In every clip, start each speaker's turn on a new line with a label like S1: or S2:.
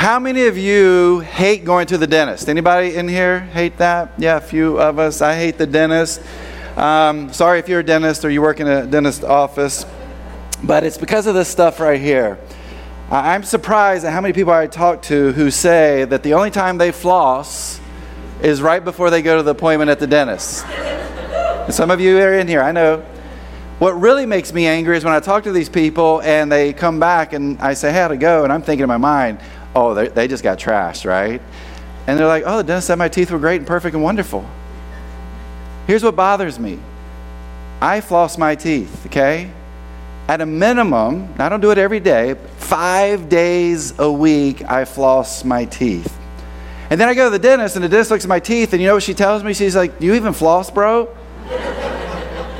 S1: How many of you hate going to the dentist? Anybody in here hate that? Yeah, a few of us. I hate the dentist. Um, sorry if you're a dentist or you work in a dentist office, but it's because of this stuff right here. I'm surprised at how many people I talk to who say that the only time they floss is right before they go to the appointment at the dentist. Some of you are in here, I know. What really makes me angry is when I talk to these people and they come back and I say, Hey, how'd it go? And I'm thinking in my mind, oh, they just got trashed, right? And they're like, oh, the dentist said my teeth were great and perfect and wonderful. Here's what bothers me I floss my teeth, okay? At a minimum, I don't do it every day, five days a week, I floss my teeth. And then I go to the dentist, and the dentist looks at my teeth, and you know what she tells me? She's like, You even floss, bro?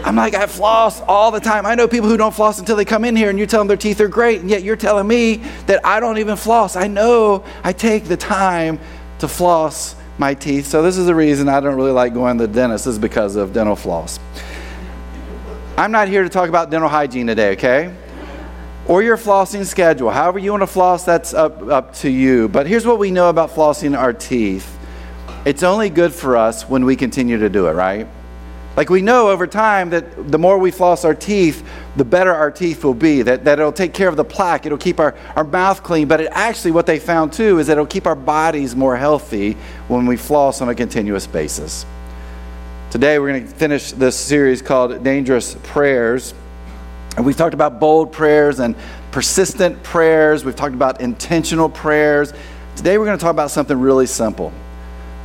S1: I'm like, I floss all the time. I know people who don't floss until they come in here and you tell them their teeth are great, and yet you're telling me that I don't even floss. I know I take the time to floss my teeth. So, this is the reason I don't really like going to the dentist, is because of dental floss. I'm not here to talk about dental hygiene today, okay? Or your flossing schedule. However, you want to floss, that's up, up to you. But here's what we know about flossing our teeth it's only good for us when we continue to do it, right? Like we know over time that the more we floss our teeth, the better our teeth will be. That, that it'll take care of the plaque, it'll keep our, our mouth clean. But it actually, what they found too, is that it'll keep our bodies more healthy when we floss on a continuous basis. Today, we're going to finish this series called Dangerous Prayers. And we've talked about bold prayers and persistent prayers, we've talked about intentional prayers. Today, we're going to talk about something really simple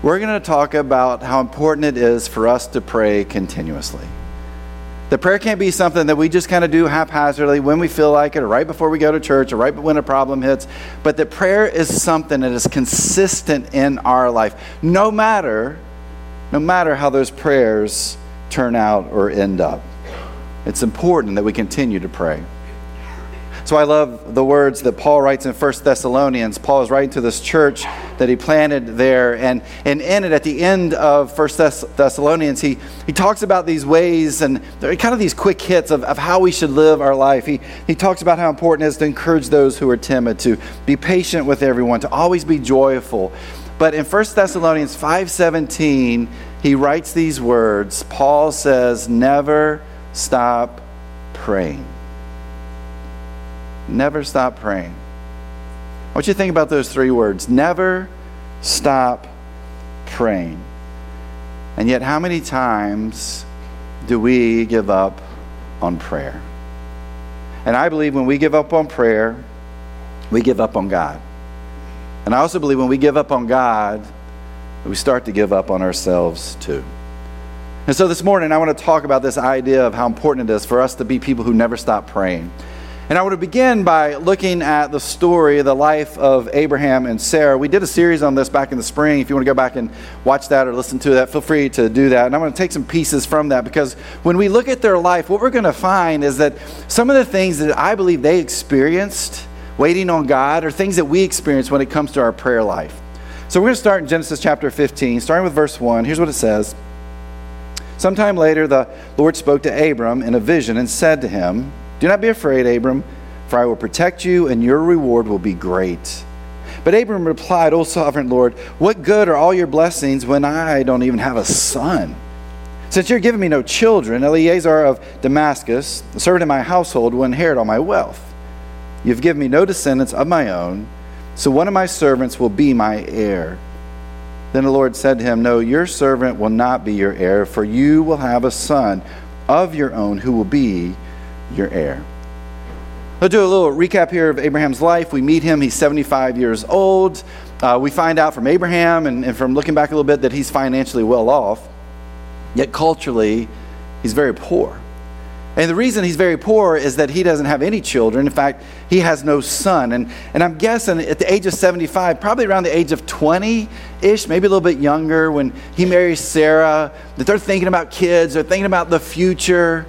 S1: we're going to talk about how important it is for us to pray continuously. The prayer can't be something that we just kind of do haphazardly when we feel like it, or right before we go to church, or right when a problem hits. But that prayer is something that is consistent in our life, no matter, no matter how those prayers turn out or end up. It's important that we continue to pray. So I love the words that Paul writes in 1 Thessalonians. Paul is writing to this church that he planted there. And, and in it, at the end of 1 Thess- Thessalonians, he, he talks about these ways and kind of these quick hits of, of how we should live our life. He, he talks about how important it is to encourage those who are timid, to be patient with everyone, to always be joyful. But in 1 Thessalonians 5:17, he writes these words. Paul says, "Never stop praying." Never stop praying. I want you to think about those three words never stop praying. And yet, how many times do we give up on prayer? And I believe when we give up on prayer, we give up on God. And I also believe when we give up on God, we start to give up on ourselves too. And so this morning, I want to talk about this idea of how important it is for us to be people who never stop praying. And I want to begin by looking at the story, the life of Abraham and Sarah. We did a series on this back in the spring. If you want to go back and watch that or listen to that, feel free to do that. And I'm going to take some pieces from that because when we look at their life, what we're going to find is that some of the things that I believe they experienced waiting on God are things that we experience when it comes to our prayer life. So we're going to start in Genesis chapter 15, starting with verse 1. Here's what it says. Sometime later, the Lord spoke to Abram in a vision and said to him, do not be afraid, Abram, for I will protect you, and your reward will be great. But Abram replied, O sovereign Lord, what good are all your blessings when I don't even have a son? Since you're giving me no children, Eliezer of Damascus, the servant in my household, will inherit all my wealth. You've given me no descendants of my own, so one of my servants will be my heir. Then the Lord said to him, No, your servant will not be your heir, for you will have a son of your own who will be your heir. I'll do a little recap here of Abraham's life. We meet him, he's 75 years old. Uh, we find out from Abraham and, and from looking back a little bit that he's financially well off, yet culturally, he's very poor. And the reason he's very poor is that he doesn't have any children. In fact, he has no son. And, and I'm guessing at the age of 75, probably around the age of 20 ish, maybe a little bit younger, when he marries Sarah, that they're thinking about kids, they're thinking about the future.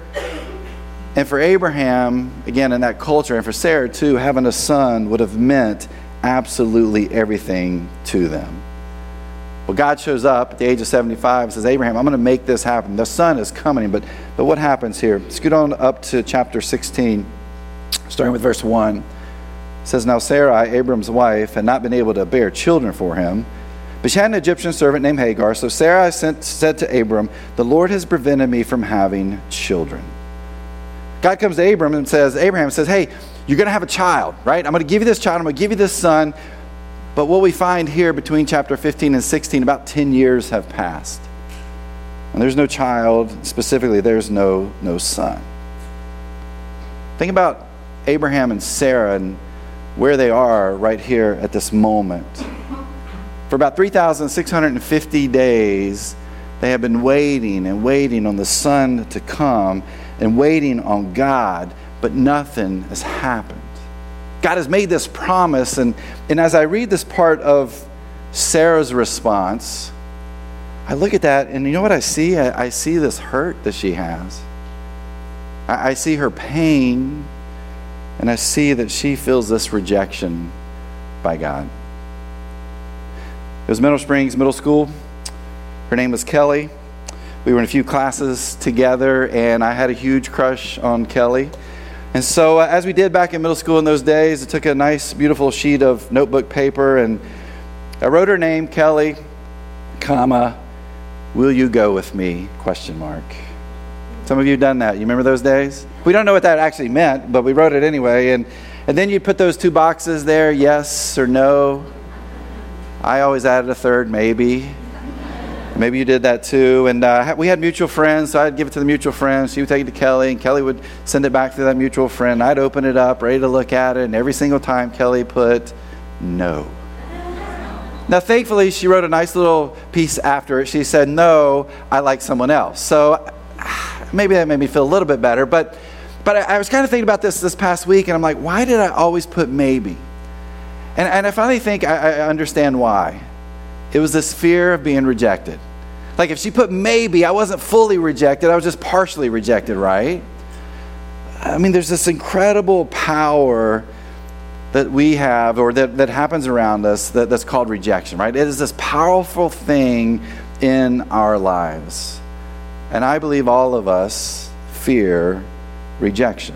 S1: And for Abraham, again, in that culture, and for Sarah too, having a son would have meant absolutely everything to them. Well, God shows up at the age of 75 and says, Abraham, I'm going to make this happen. The son is coming. But, but what happens here? Scoot on up to chapter 16, starting with verse 1. It says, Now Sarai, Abram's wife, had not been able to bear children for him, but she had an Egyptian servant named Hagar. So Sarai sent, said to Abram, The Lord has prevented me from having children. God comes to Abram and says, Abraham says, Hey, you're going to have a child, right? I'm going to give you this child. I'm going to give you this son. But what we find here between chapter 15 and 16, about 10 years have passed. And there's no child, specifically, there's no, no son. Think about Abraham and Sarah and where they are right here at this moment. For about 3,650 days, they have been waiting and waiting on the son to come and waiting on God, but nothing has happened. God has made this promise, and, and as I read this part of Sarah's response, I look at that, and you know what I see? I, I see this hurt that she has. I, I see her pain, and I see that she feels this rejection by God. It was Middle Springs Middle School. Her name was Kelly. We were in a few classes together, and I had a huge crush on Kelly. And so, uh, as we did back in middle school in those days, I took a nice, beautiful sheet of notebook paper and I wrote her name, Kelly, comma, will you go with me? Question mark. Some of you done that. You remember those days? We don't know what that actually meant, but we wrote it anyway. And, and then you put those two boxes there, yes or no. I always added a third, maybe. Maybe you did that too. And uh, we had mutual friends, so I'd give it to the mutual friends. She would take it to Kelly, and Kelly would send it back to that mutual friend. I'd open it up, ready to look at it, and every single time Kelly put no. Now, thankfully, she wrote a nice little piece after it. She said, No, I like someone else. So maybe that made me feel a little bit better. But, but I, I was kind of thinking about this this past week, and I'm like, why did I always put maybe? And, and I finally think I, I understand why. It was this fear of being rejected. Like if she put maybe, I wasn't fully rejected, I was just partially rejected, right? I mean, there's this incredible power that we have or that, that happens around us that, that's called rejection, right? It is this powerful thing in our lives. And I believe all of us fear rejection.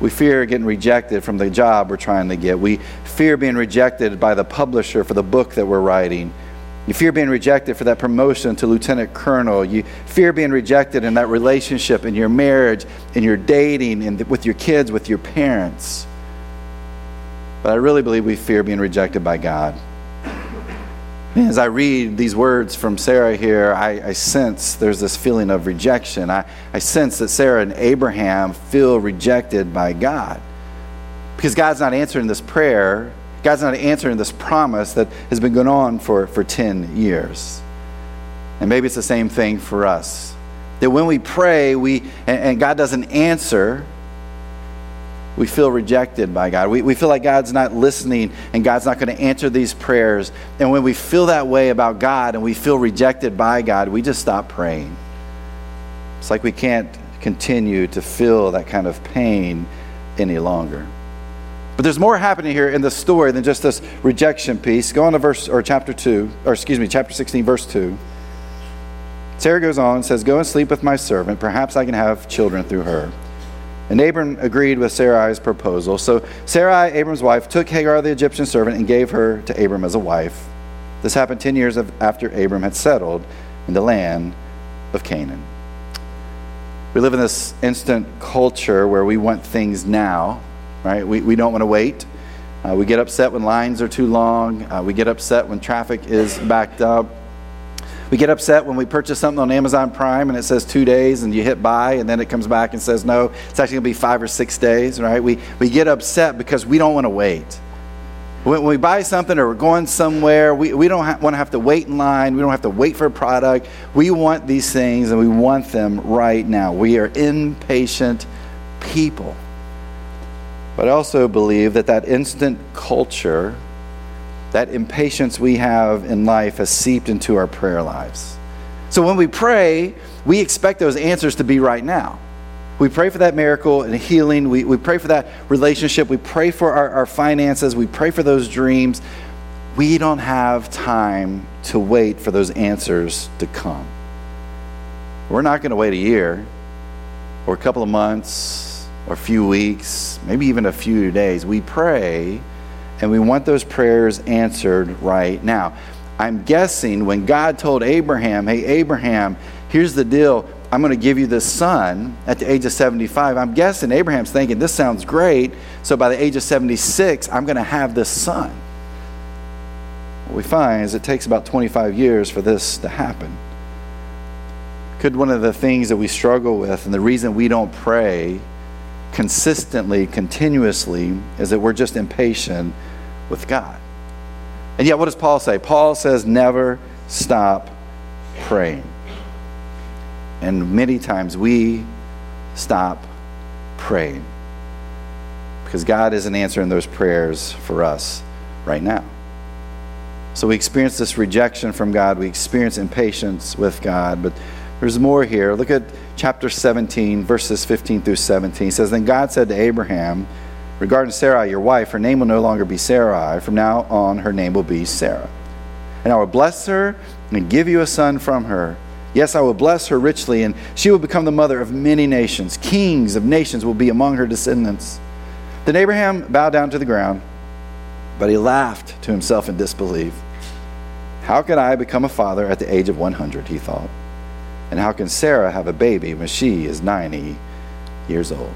S1: We fear getting rejected from the job we're trying to get. We fear being rejected by the publisher for the book that we're writing. You fear being rejected for that promotion to lieutenant colonel. You fear being rejected in that relationship, in your marriage, in your dating, in the, with your kids, with your parents. But I really believe we fear being rejected by God. As I read these words from Sarah here, I, I sense there's this feeling of rejection. I, I sense that Sarah and Abraham feel rejected by God. Because God's not answering this prayer God's not answering this promise that has been going on for, for 10 years. And maybe it's the same thing for us. That when we pray, we, and, and God doesn't answer, we feel rejected by God. We, we feel like God's not listening and God's not going to answer these prayers. And when we feel that way about God and we feel rejected by God, we just stop praying. It's like we can't continue to feel that kind of pain any longer. But there's more happening here in the story than just this rejection piece. Go on to verse or chapter 2, or excuse me, chapter 16, verse 2. Sarah goes on and says, Go and sleep with my servant. Perhaps I can have children through her. And Abram agreed with Sarai's proposal. So Sarai, Abram's wife, took Hagar, the Egyptian servant, and gave her to Abram as a wife. This happened 10 years after Abram had settled in the land of Canaan. We live in this instant culture where we want things now right? We, we don't want to wait. Uh, we get upset when lines are too long. Uh, we get upset when traffic is backed up. We get upset when we purchase something on Amazon Prime and it says two days and you hit buy and then it comes back and says no, it's actually going to be five or six days, right? We, we get upset because we don't want to wait. When we buy something or we're going somewhere, we, we don't ha- want to have to wait in line. We don't have to wait for a product. We want these things and we want them right now. We are impatient people. But I also believe that that instant culture, that impatience we have in life, has seeped into our prayer lives. So when we pray, we expect those answers to be right now. We pray for that miracle and healing. We, we pray for that relationship. We pray for our, our finances. We pray for those dreams. We don't have time to wait for those answers to come. We're not going to wait a year or a couple of months a few weeks, maybe even a few days. We pray and we want those prayers answered right now. I'm guessing when God told Abraham, hey, Abraham, here's the deal. I'm going to give you this son at the age of 75. I'm guessing Abraham's thinking, this sounds great. So by the age of 76, I'm going to have this son. What we find is it takes about 25 years for this to happen. Could one of the things that we struggle with and the reason we don't pray consistently, continuously, is that we're just impatient with God. And yet, what does Paul say? Paul says, never stop praying. And many times we stop praying because God isn't answering those prayers for us right now. So we experience this rejection from God, we experience impatience with God, but there's more here. Look at chapter 17, verses 15 through 17. It says, Then God said to Abraham, Regarding Sarai, your wife, her name will no longer be Sarai. From now on, her name will be Sarah. And I will bless her and give you a son from her. Yes, I will bless her richly, and she will become the mother of many nations. Kings of nations will be among her descendants. Then Abraham bowed down to the ground, but he laughed to himself in disbelief. How can I become a father at the age of 100? He thought. And how can Sarah have a baby when she is 90 years old?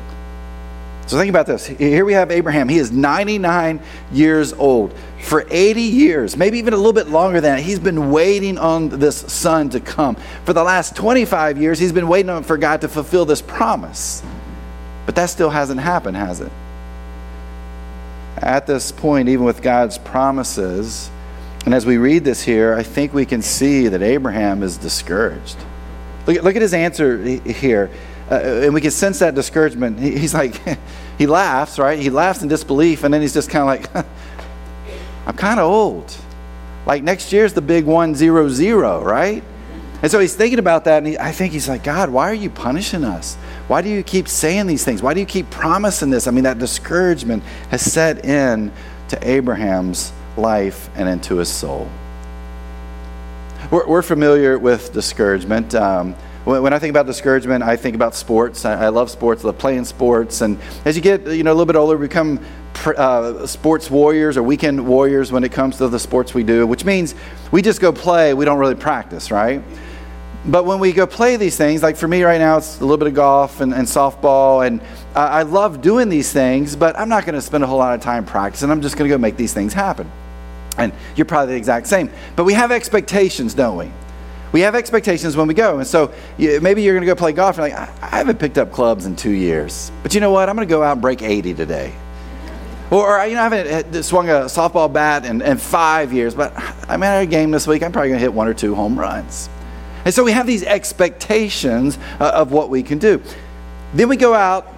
S1: So think about this. Here we have Abraham. He is 99 years old. For 80 years, maybe even a little bit longer than that, he's been waiting on this son to come. For the last 25 years, he's been waiting for God to fulfill this promise. But that still hasn't happened, has it? At this point, even with God's promises, and as we read this here, I think we can see that Abraham is discouraged. Look, look at his answer here. Uh, and we can sense that discouragement. He, he's like, he laughs, right? He laughs in disbelief, and then he's just kind of like, I'm kind of old. Like next year's the big one zero zero, right? And so he's thinking about that, and he, I think he's like, God, why are you punishing us? Why do you keep saying these things? Why do you keep promising this? I mean, that discouragement has set in to Abraham's life and into his soul. We're, we're familiar with discouragement. Um, when, I think about discouragement, I think about sports. I, I, love sports, I love playing sports. And as you get you know, a little bit older, we become uh, sports warriors or weekend warriors when it comes to the sports we do, which means we just go play, we don't really practice, right? But when we go play these things, like for me right now, it's a little bit of golf and, and softball, and uh, I love doing these things, but I'm not going to spend a whole lot of time practicing. I'm just going to go make these things happen. And you're probably the exact same. But we have expectations, don't we? We have expectations when we go. And so maybe you're going to go play golf. And like, I, haven't picked up clubs in two years. But you know what? I'm going to go out and break 80 today. Or, or, you know, I haven't swung a softball bat in, in five years, but I'm at a game this week. I'm probably going to hit one or two home runs. And so we have these expectations uh, of what we can do. Then we go out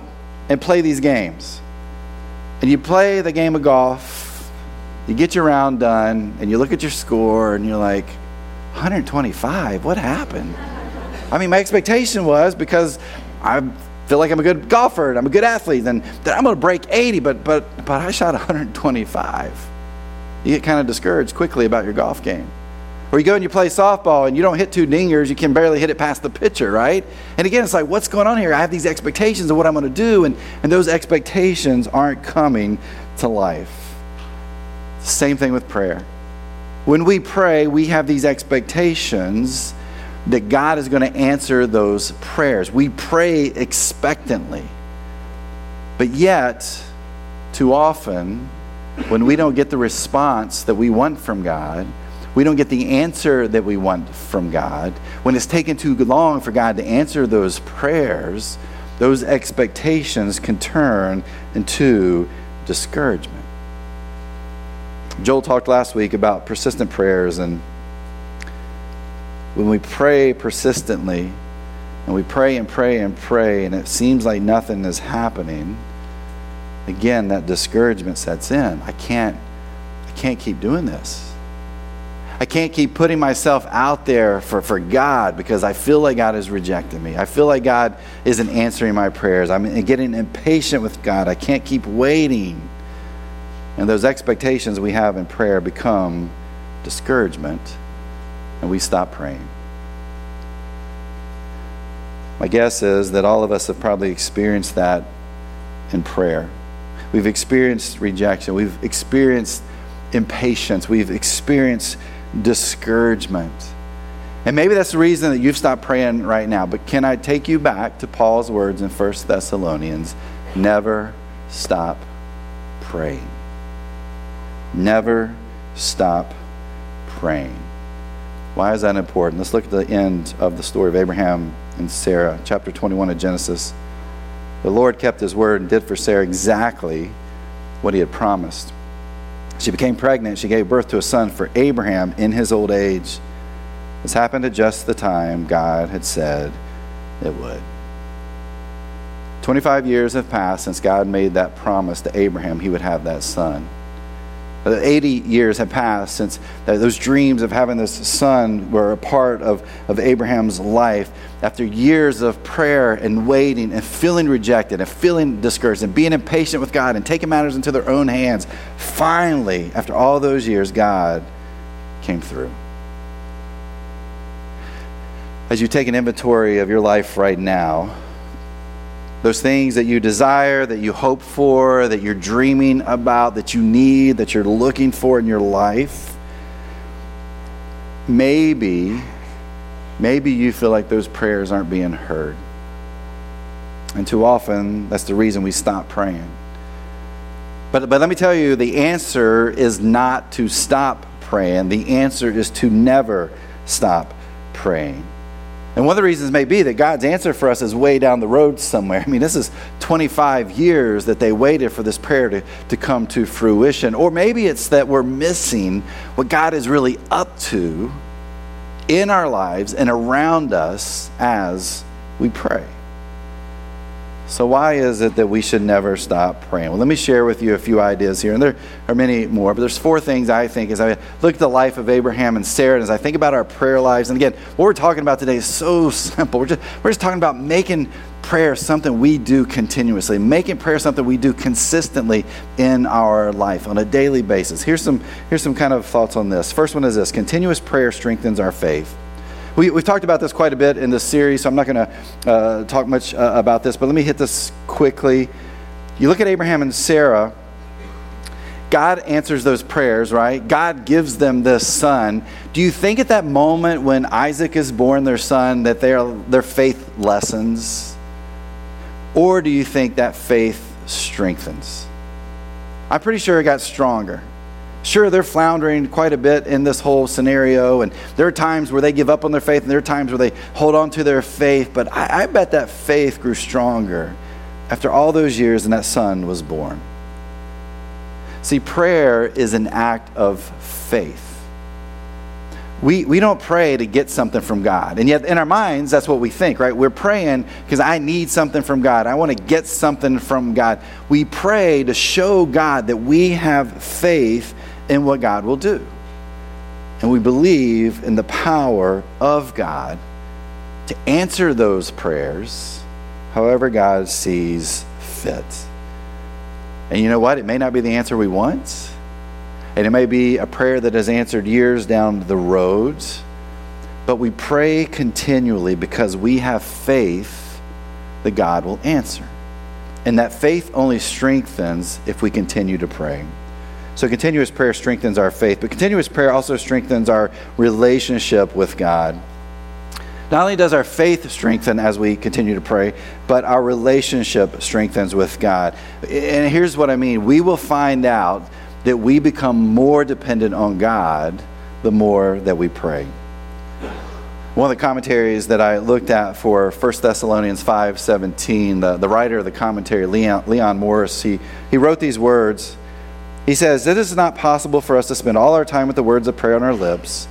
S1: and play these games. And you play the game of golf you get your round done and you look at your score and you're like, 125? What happened? I mean, my expectation was because I feel like I'm a good golfer and I'm a good athlete, then, that I'm going to break 80, but, but, but I shot 125. You get kind of discouraged quickly about your golf game. Or you go and you play softball and you don't hit two dingers, you can barely hit it past the pitcher, right? And again, it's like, what's going on here? I have these expectations of what I'm going to do, and, and those expectations aren't coming to life. Same thing with prayer. When we pray, we have these expectations that God is going to answer those prayers. We pray expectantly. But yet, too often, when we don't get the response that we want from God, we don't get the answer that we want from God, when it's taken too long for God to answer those prayers, those expectations can turn into discouragement. Joel talked last week about persistent prayers, and when we pray persistently, and we pray and pray and pray, and it seems like nothing is happening, again, that discouragement sets in. I can't, I can't keep doing this. I can't keep putting myself out there for, for God because I feel like God is rejecting me. I feel like God isn't answering my prayers. I'm getting impatient with God. I can't keep waiting. And those expectations we have in prayer become discouragement, and we stop praying. My guess is that all of us have probably experienced that in prayer. We've experienced rejection. We've experienced impatience. We've experienced discouragement. And maybe that's the reason that you've stopped praying right now. But can I take you back to Paul's words in 1 Thessalonians? Never stop praying. Never stop praying. Why is that important? Let's look at the end of the story of Abraham and Sarah, chapter 21 of Genesis. The Lord kept his word and did for Sarah exactly what he had promised. She became pregnant. She gave birth to a son for Abraham in his old age. This happened at just the time God had said it would. 25 years have passed since God made that promise to Abraham he would have that son. 80 years have passed since those dreams of having this son were a part of, of Abraham's life. After years of prayer and waiting and feeling rejected and feeling discouraged and being impatient with God and taking matters into their own hands, finally, after all those years, God came through. As you take an inventory of your life right now, those things that you desire, that you hope for, that you're dreaming about, that you need, that you're looking for in your life, maybe, maybe you feel like those prayers aren't being heard. And too often, that's the reason we stop praying. But, but let me tell you, the answer is not to stop praying, the answer is to never stop praying. And one of the reasons may be that God's answer for us is way down the road somewhere. I mean, this is 25 years that they waited for this prayer to, to come to fruition. Or maybe it's that we're missing what God is really up to in our lives and around us as we pray. So, why is it that we should never stop praying? Well, let me share with you a few ideas here, and there are many more, but there's four things I think as I look at the life of Abraham and Sarah, and as I think about our prayer lives. And again, what we're talking about today is so simple. We're just, we're just talking about making prayer something we do continuously, making prayer something we do consistently in our life on a daily basis. Here's some, here's some kind of thoughts on this. First one is this continuous prayer strengthens our faith. We, have talked about this quite a bit in this series, so I'm not going to uh, talk much uh, about this, but let me hit this quickly. You look at Abraham and Sarah, God answers those prayers, right? God gives them this son. Do you think at that moment when Isaac is born, their son, that their, their faith lessens? Or do you think that faith strengthens? I'm pretty sure it got stronger. Sure, they're floundering quite a bit in this whole scenario, and there are times where they give up on their faith, and there are times where they hold on to their faith, but I, I bet that faith grew stronger after all those years and that son was born. See, prayer is an act of faith. We, we don't pray to get something from God. And yet, in our minds, that's what we think, right? We're praying because I need something from God. I want to get something from God. We pray to show God that we have faith in what God will do. And we believe in the power of God to answer those prayers however God sees fit. And you know what? It may not be the answer we want. And it may be a prayer that is answered years down the road. But we pray continually because we have faith that God will answer. And that faith only strengthens if we continue to pray. So, continuous prayer strengthens our faith, but continuous prayer also strengthens our relationship with God. Not only does our faith strengthen as we continue to pray, but our relationship strengthens with God. And here's what I mean we will find out that we become more dependent on God the more that we pray. One of the commentaries that I looked at for 1 Thessalonians 5:17, the, the writer of the commentary, Leon, Leon Morris, he, he wrote these words. He says, It is not possible for us to spend all our time with the words of prayer on our lips,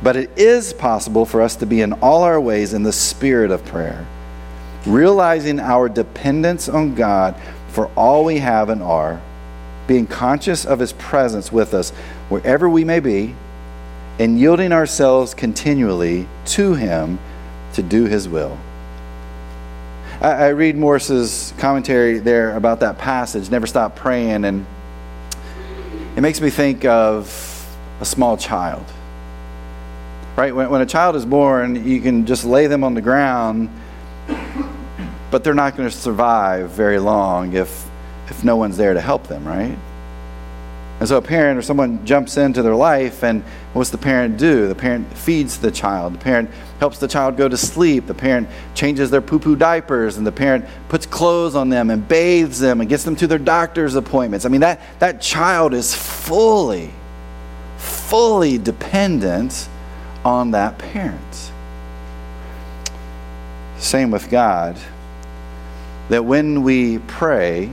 S1: but it is possible for us to be in all our ways in the spirit of prayer, realizing our dependence on God for all we have and are, being conscious of His presence with us wherever we may be, and yielding ourselves continually to Him to do His will. I, I read Morris's commentary there about that passage, never stop praying, and it makes me think of a small child. Right? When, when a child is born, you can just lay them on the ground, but they're not going to survive very long if if no one's there to help them, right? And so a parent or someone jumps into their life, and what's the parent do? The parent feeds the child. The parent helps the child go to sleep. The parent changes their poo poo diapers, and the parent puts clothes on them and bathes them and gets them to their doctor's appointments. I mean, that, that child is fully, fully dependent on that parent. Same with God. That when we pray,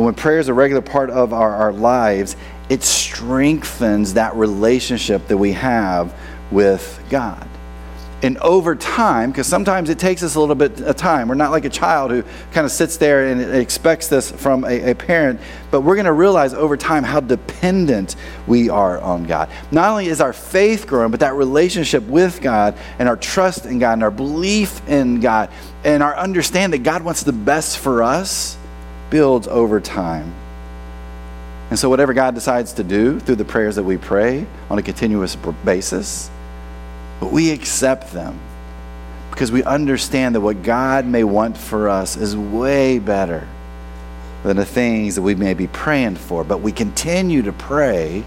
S1: and when prayer is a regular part of our, our lives, it strengthens that relationship that we have with God. And over time, because sometimes it takes us a little bit of time, we're not like a child who kind of sits there and expects this from a, a parent, but we're going to realize over time how dependent we are on God. Not only is our faith growing, but that relationship with God and our trust in God and our belief in God and our understanding that God wants the best for us builds over time. And so, whatever God decides to do through the prayers that we pray on a continuous basis, we accept them because we understand that what God may want for us is way better than the things that we may be praying for. But we continue to pray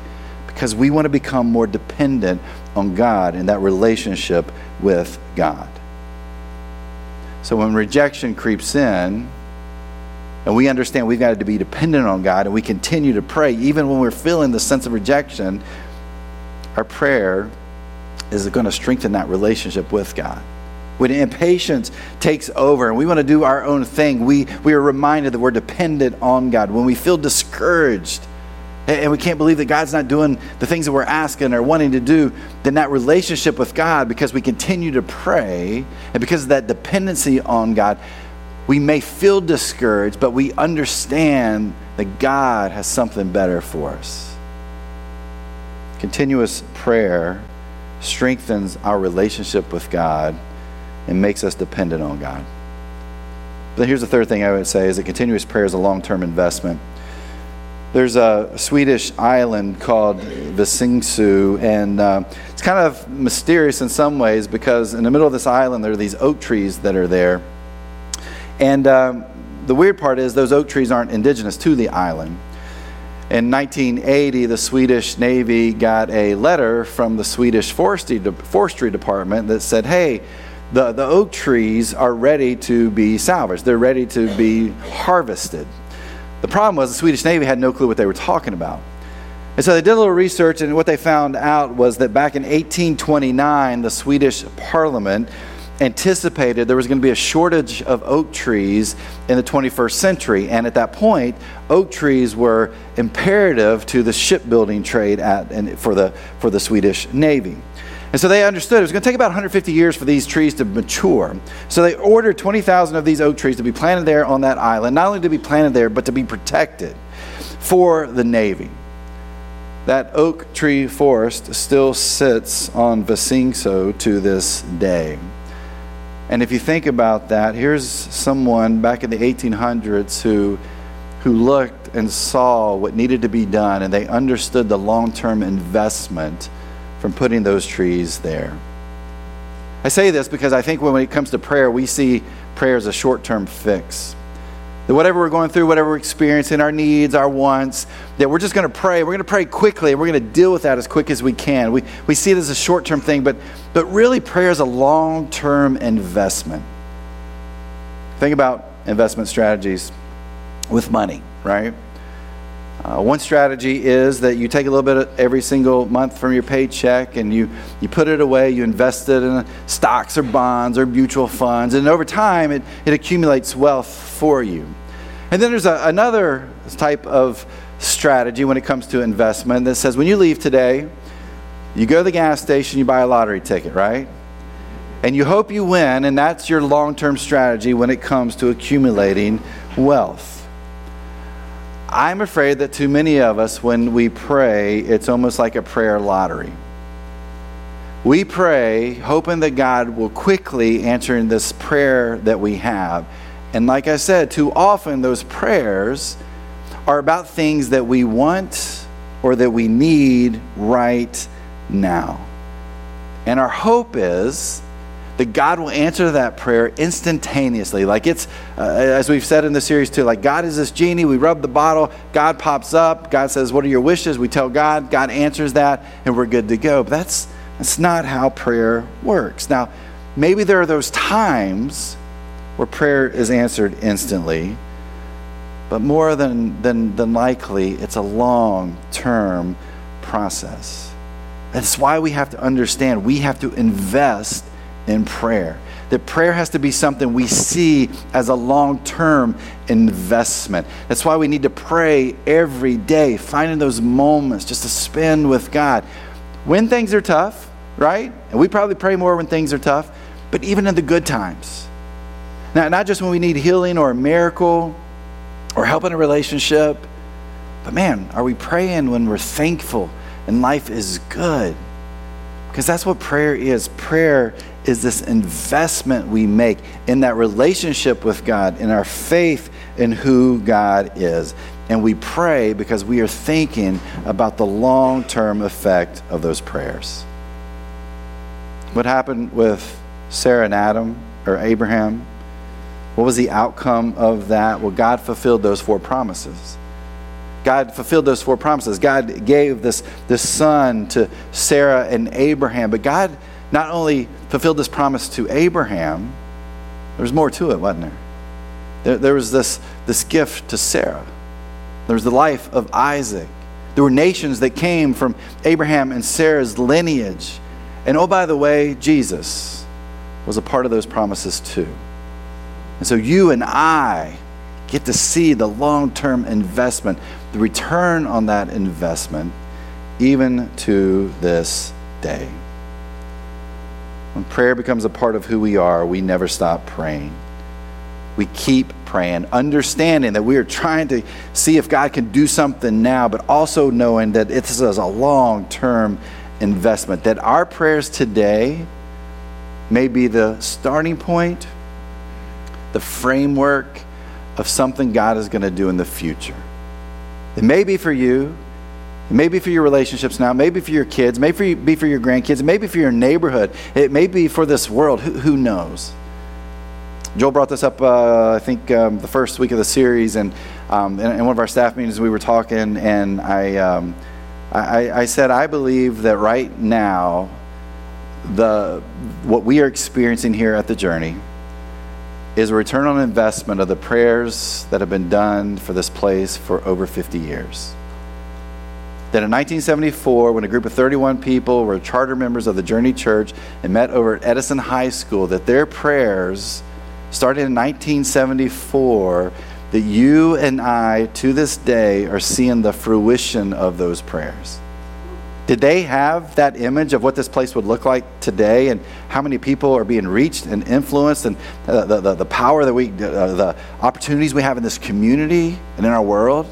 S1: because we want to become more dependent on God and that relationship with God. So when rejection creeps in, and we understand we've got to be dependent on God and we continue to pray, even when we're feeling the sense of rejection, our prayer is going to strengthen that relationship with God. When impatience takes over and we want to do our own thing, we, we are reminded that we're dependent on God. When we feel discouraged and we can't believe that God's not doing the things that we're asking or wanting to do, then that relationship with God, because we continue to pray and because of that dependency on God, we may feel discouraged, but we understand that God has something better for us. Continuous prayer strengthens our relationship with God and makes us dependent on God. But here's the third thing I would say is that continuous prayer is a long-term investment. There's a Swedish island called Visingsö, and uh, it's kind of mysterious in some ways because in the middle of this island there are these oak trees that are there and um, the weird part is those oak trees aren't indigenous to the island. In 1980, the Swedish Navy got a letter from the Swedish Forestry, Forestry Department that said, hey, the, the oak trees are ready to be salvaged. They're ready to be harvested. The problem was the Swedish Navy had no clue what they were talking about. And so they did a little research, and what they found out was that back in 1829, the Swedish Parliament anticipated there was going to be a shortage of oak trees in the 21st century. And at that point, oak trees were imperative to the shipbuilding trade at, and for, the, for the Swedish Navy. And so they understood it was going to take about 150 years for these trees to mature. So they ordered 20,000 of these oak trees to be planted there on that island, not only to be planted there, but to be protected for the Navy. That oak tree forest still sits on Visingsö to this day. And if you think about that, here's someone back in the 1800s who, who looked and saw what needed to be done, and they understood the long term investment from putting those trees there. I say this because I think when it comes to prayer, we see prayer as a short term fix. That whatever we're going through, whatever we're experiencing, our needs, our wants, that we're just going to pray. We're going to pray quickly. and We're going to deal with that as quick as we can. We, we see it as a short term thing, but, but really, prayer is a long term investment. Think about investment strategies with money, right? Uh, one strategy is that you take a little bit every single month from your paycheck and you, you put it away, you invest it in stocks or bonds or mutual funds, and over time it, it accumulates wealth for you. And then there's a, another type of strategy when it comes to investment that says when you leave today, you go to the gas station, you buy a lottery ticket, right? And you hope you win, and that's your long term strategy when it comes to accumulating wealth. I'm afraid that too many of us, when we pray, it's almost like a prayer lottery. We pray hoping that God will quickly answer in this prayer that we have. And like I said, too often those prayers are about things that we want or that we need right now. And our hope is that God will answer that prayer instantaneously. Like it's, uh, as we've said in the series too, like God is this genie. We rub the bottle, God pops up, God says, What are your wishes? We tell God, God answers that, and we're good to go. But that's, that's not how prayer works. Now, maybe there are those times where prayer is answered instantly, but more than, than, than likely, it's a long term process. That's why we have to understand we have to invest in prayer. That prayer has to be something we see as a long term investment. That's why we need to pray every day, finding those moments just to spend with God. When things are tough, right? And we probably pray more when things are tough, but even in the good times. Now, not just when we need healing or a miracle or help in a relationship, but man, are we praying when we're thankful and life is good? Because that's what prayer is. Prayer is this investment we make in that relationship with God, in our faith in who God is. And we pray because we are thinking about the long term effect of those prayers. What happened with Sarah and Adam, or Abraham? What was the outcome of that? Well, God fulfilled those four promises. God fulfilled those four promises. God gave this, this son to Sarah and Abraham, but God not only fulfilled this promise to Abraham, there was more to it, wasn't there? There, there was this, this gift to Sarah. There was the life of Isaac. There were nations that came from Abraham and Sarah's lineage. And oh, by the way, Jesus was a part of those promises too. And so you and I get to see the long term investment, the return on that investment, even to this day. When prayer becomes a part of who we are, we never stop praying. We keep praying, understanding that we are trying to see if God can do something now, but also knowing that this is a long term investment. That our prayers today may be the starting point, the framework of something God is going to do in the future. It may be for you, it may be for your relationships now, maybe for your kids, maybe be for your grandkids, maybe for your neighborhood, it may be for this world. Who, who knows? Joel brought this up, uh, I think, um, the first week of the series, and um, in, in, one of our staff meetings, we were talking, and I, um, I, I said, I believe that right now, the what we are experiencing here at the journey is a return on investment of the prayers that have been done for this place for over 50 years that in 1974, when a group of 31 people were charter members of the Journey Church and met over at Edison High School, that their prayers started in 1974, that you and I, to this day, are seeing the fruition of those prayers. Did they have that image of what this place would look like today and how many people are being reached and influenced and the, the, the power that we, uh, the opportunities we have in this community and in our world?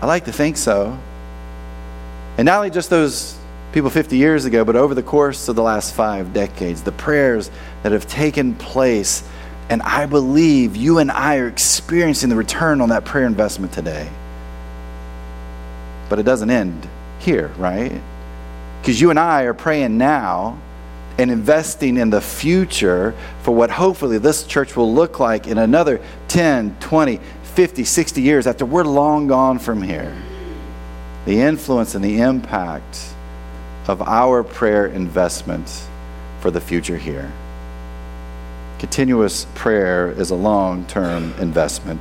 S1: I like to think so. And not only just those people 50 years ago, but over the course of the last five decades, the prayers that have taken place. And I believe you and I are experiencing the return on that prayer investment today. But it doesn't end here, right? Because you and I are praying now and investing in the future for what hopefully this church will look like in another 10, 20, 50, 60 years after we're long gone from here, the influence and the impact of our prayer investment for the future here. Continuous prayer is a long term investment.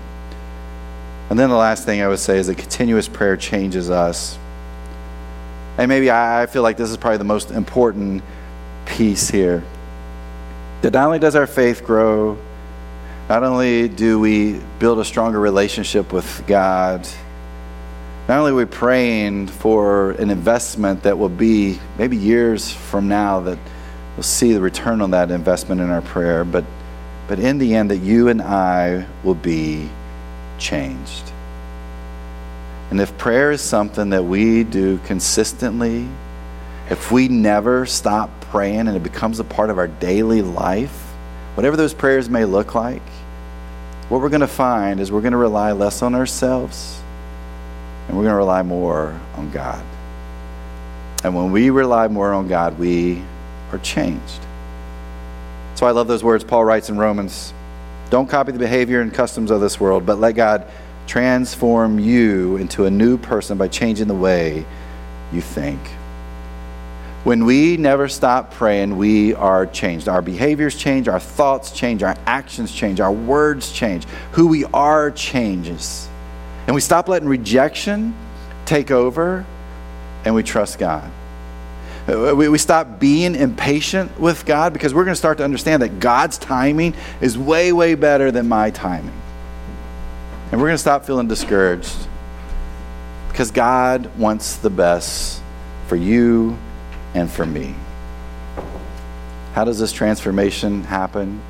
S1: And then the last thing I would say is that continuous prayer changes us. And maybe I feel like this is probably the most important piece here. That not only does our faith grow, not only do we build a stronger relationship with God, not only are we praying for an investment that will be maybe years from now that we'll see the return on that investment in our prayer, but, but in the end, that you and I will be changed. And if prayer is something that we do consistently, if we never stop praying and it becomes a part of our daily life, whatever those prayers may look like, what we're going to find is we're going to rely less on ourselves and we're going to rely more on God. And when we rely more on God, we are changed. So I love those words Paul writes in Romans. Don't copy the behavior and customs of this world, but let God transform you into a new person by changing the way you think. When we never stop praying, we are changed. Our behaviors change, our thoughts change, our actions change, our words change. Who we are changes. And we stop letting rejection take over and we trust God. Uh, we, we stop being impatient with God because we're going to start to understand that God's timing is way, way better than my timing. And we're going to stop feeling discouraged because God wants the best for you and for me. How does this transformation happen?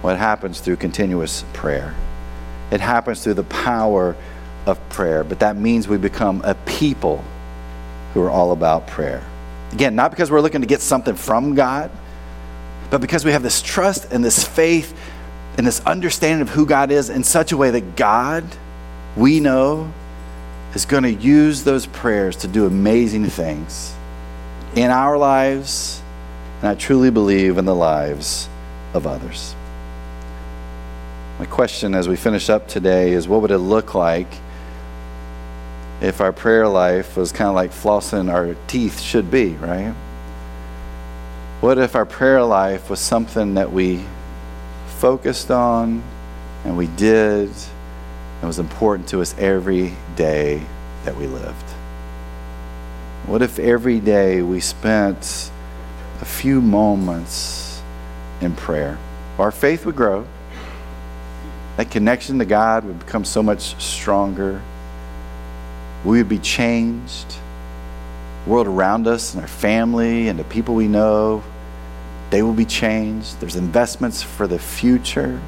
S1: Well, happens through continuous prayer. It happens through the power of prayer, but that means we become a people who are all about prayer. Again, not because we're looking to get something from God, but because we have this trust and this faith and this understanding of who God is in such a way that God, we know, is going to use those prayers to do amazing things in our lives, and I truly believe in the lives of others. My question as we finish up today is what would it look like if our prayer life was kind of like flossing our teeth should be, right? What if our prayer life was something that we focused on and we did and was important to us every day that we lived? What if every day we spent a few moments in prayer? Our faith would grow. That connection to God would become so much stronger. We would be changed. The world around us and our family and the people we know, they will be changed. There's investments for the future.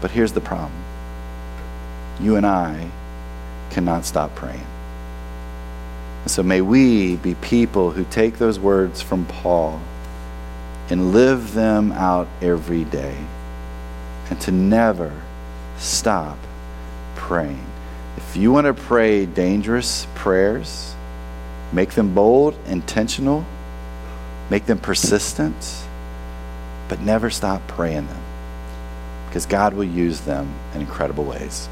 S1: But here's the problem you and I cannot stop praying. So may we be people who take those words from Paul and live them out every day and to never stop praying. If you want to pray dangerous prayers, make them bold, intentional, make them persistent, but never stop praying them because God will use them in incredible ways.